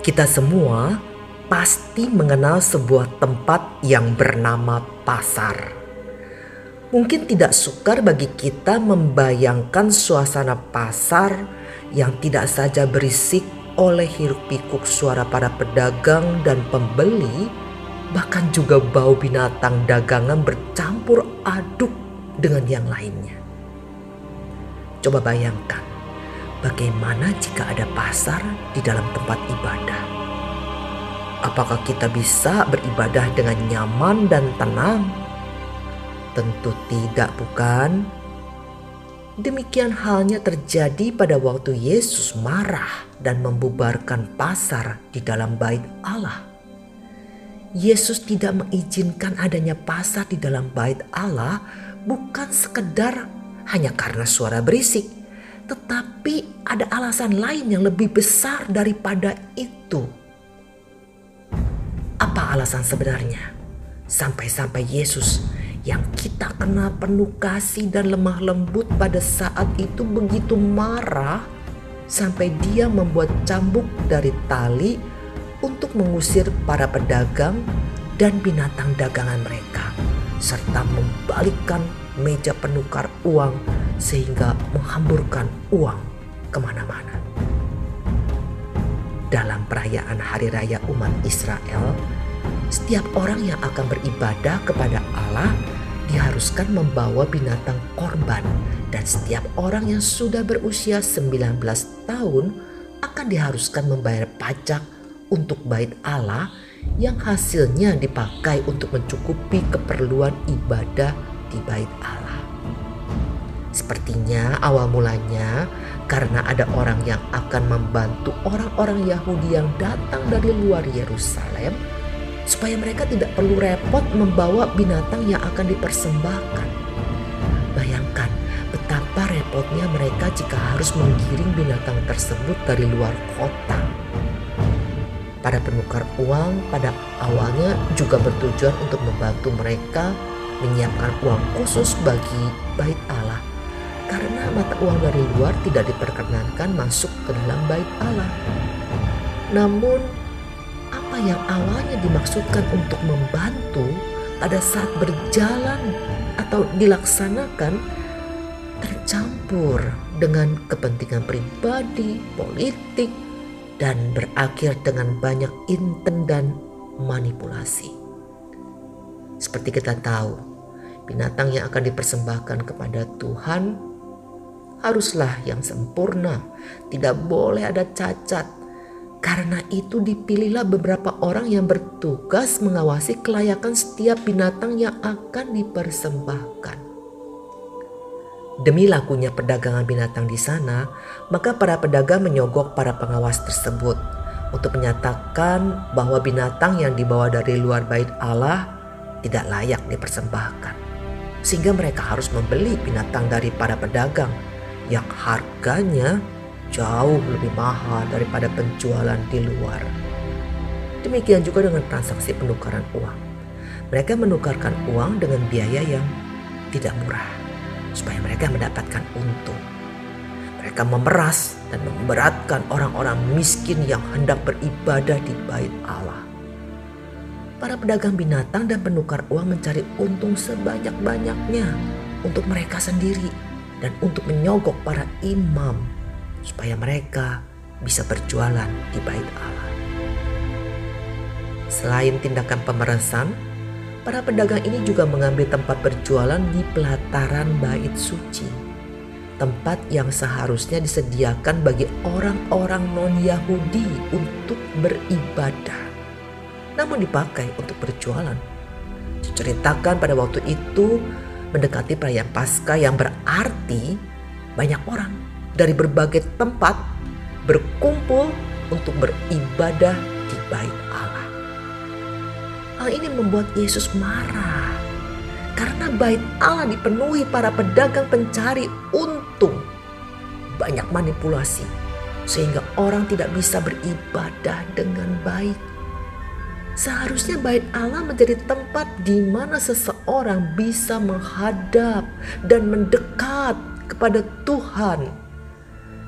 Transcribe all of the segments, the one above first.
Kita semua pasti mengenal sebuah tempat yang bernama pasar. Mungkin tidak sukar bagi kita membayangkan suasana pasar yang tidak saja berisik oleh hiruk pikuk suara para pedagang dan pembeli, bahkan juga bau binatang dagangan bercampur aduk dengan yang lainnya. Coba bayangkan, bagaimana jika ada pasar di dalam tempat ibadah? Apakah kita bisa beribadah dengan nyaman dan tenang? Tentu tidak, bukan? Demikian halnya terjadi pada waktu Yesus marah dan membubarkan pasar di dalam bait Allah. Yesus tidak mengizinkan adanya pasar di dalam bait Allah bukan sekedar hanya karena suara berisik, tetapi ada alasan lain yang lebih besar daripada itu. Apa alasan sebenarnya? Sampai-sampai Yesus yang kita kenal penuh kasih dan lemah lembut pada saat itu begitu marah sampai dia membuat cambuk dari tali untuk mengusir para pedagang dan binatang dagangan mereka serta membalikkan meja penukar uang sehingga menghamburkan uang ke mana-mana. Dalam perayaan hari raya umat Israel, setiap orang yang akan beribadah kepada Allah diharuskan membawa binatang korban dan setiap orang yang sudah berusia 19 tahun akan diharuskan membayar pajak untuk bait Allah yang hasilnya dipakai untuk mencukupi keperluan ibadah di bait Allah. Sepertinya awal mulanya karena ada orang yang akan membantu orang-orang Yahudi yang datang dari luar Yerusalem supaya mereka tidak perlu repot membawa binatang yang akan dipersembahkan. Bayangkan betapa repotnya mereka jika harus menggiring binatang tersebut dari luar kota. Para penukar uang pada awalnya juga bertujuan untuk membantu mereka menyiapkan uang khusus bagi bait Allah karena mata uang dari luar tidak diperkenankan masuk ke dalam bait Allah. Namun apa yang awalnya dimaksudkan untuk membantu pada saat berjalan atau dilaksanakan tercampur dengan kepentingan pribadi, politik, dan berakhir dengan banyak inten dan manipulasi. Seperti kita tahu, binatang yang akan dipersembahkan kepada Tuhan haruslah yang sempurna, tidak boleh ada cacat. Karena itu dipilihlah beberapa orang yang bertugas mengawasi kelayakan setiap binatang yang akan dipersembahkan. Demi lakunya perdagangan binatang di sana, maka para pedagang menyogok para pengawas tersebut untuk menyatakan bahwa binatang yang dibawa dari luar bait Allah tidak layak dipersembahkan sehingga mereka harus membeli binatang dari para pedagang yang harganya jauh lebih mahal daripada penjualan di luar. Demikian juga dengan transaksi penukaran uang. Mereka menukarkan uang dengan biaya yang tidak murah supaya mereka mendapatkan untung. Mereka memeras dan memberatkan orang-orang miskin yang hendak beribadah di bait Allah. Para pedagang binatang dan penukar uang mencari untung sebanyak-banyaknya untuk mereka sendiri dan untuk menyogok para imam supaya mereka bisa berjualan di bait Allah. Selain tindakan pemerasan, para pedagang ini juga mengambil tempat berjualan di pelataran bait suci. Tempat yang seharusnya disediakan bagi orang-orang non-Yahudi untuk beribadah namun dipakai untuk berjualan. Diceritakan pada waktu itu mendekati perayaan Paskah yang berarti banyak orang dari berbagai tempat berkumpul untuk beribadah di bait Allah. Hal ini membuat Yesus marah karena bait Allah dipenuhi para pedagang pencari untung. Banyak manipulasi sehingga orang tidak bisa beribadah dengan baik. Seharusnya bait Allah menjadi tempat di mana seseorang bisa menghadap dan mendekat kepada Tuhan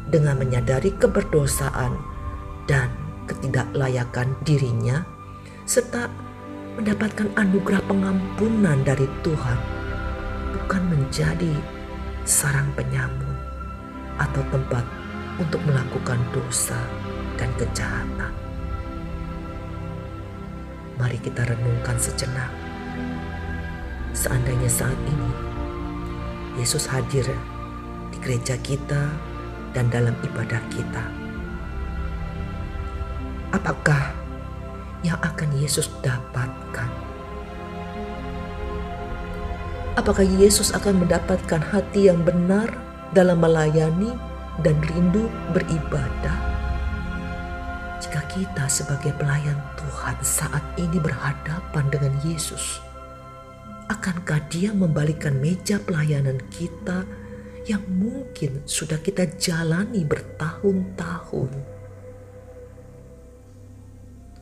dengan menyadari keberdosaan dan ketidaklayakan dirinya serta mendapatkan anugerah pengampunan dari Tuhan bukan menjadi sarang penyamun atau tempat untuk melakukan dosa dan kejahatan. Mari kita renungkan sejenak. Seandainya saat ini Yesus hadir di gereja kita dan dalam ibadah kita. Apakah yang akan Yesus dapatkan? Apakah Yesus akan mendapatkan hati yang benar dalam melayani dan rindu beribadah? Jika kita sebagai pelayan Tuhan saat ini berhadapan dengan Yesus, akankah Dia membalikan meja pelayanan kita yang mungkin sudah kita jalani bertahun-tahun?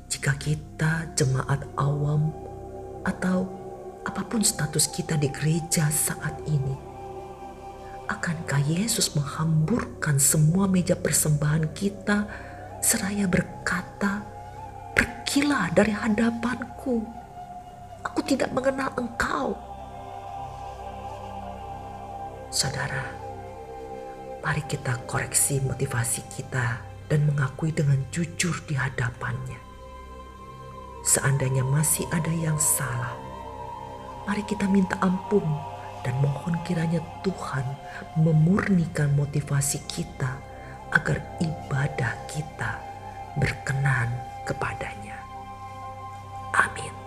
Jika kita jemaat awam atau apa pun status kita di gereja saat ini, akankah Yesus menghamburkan semua meja persembahan kita seraya berkata, "Pergilah dari hadapanku, aku tidak mengenal engkau." Saudara, mari kita koreksi motivasi kita dan mengakui dengan jujur di hadapannya. Seandainya masih ada yang salah, mari kita minta ampun dan mohon kiranya Tuhan memurnikan motivasi kita agar ibadah kita berkenan kepadanya. Amin.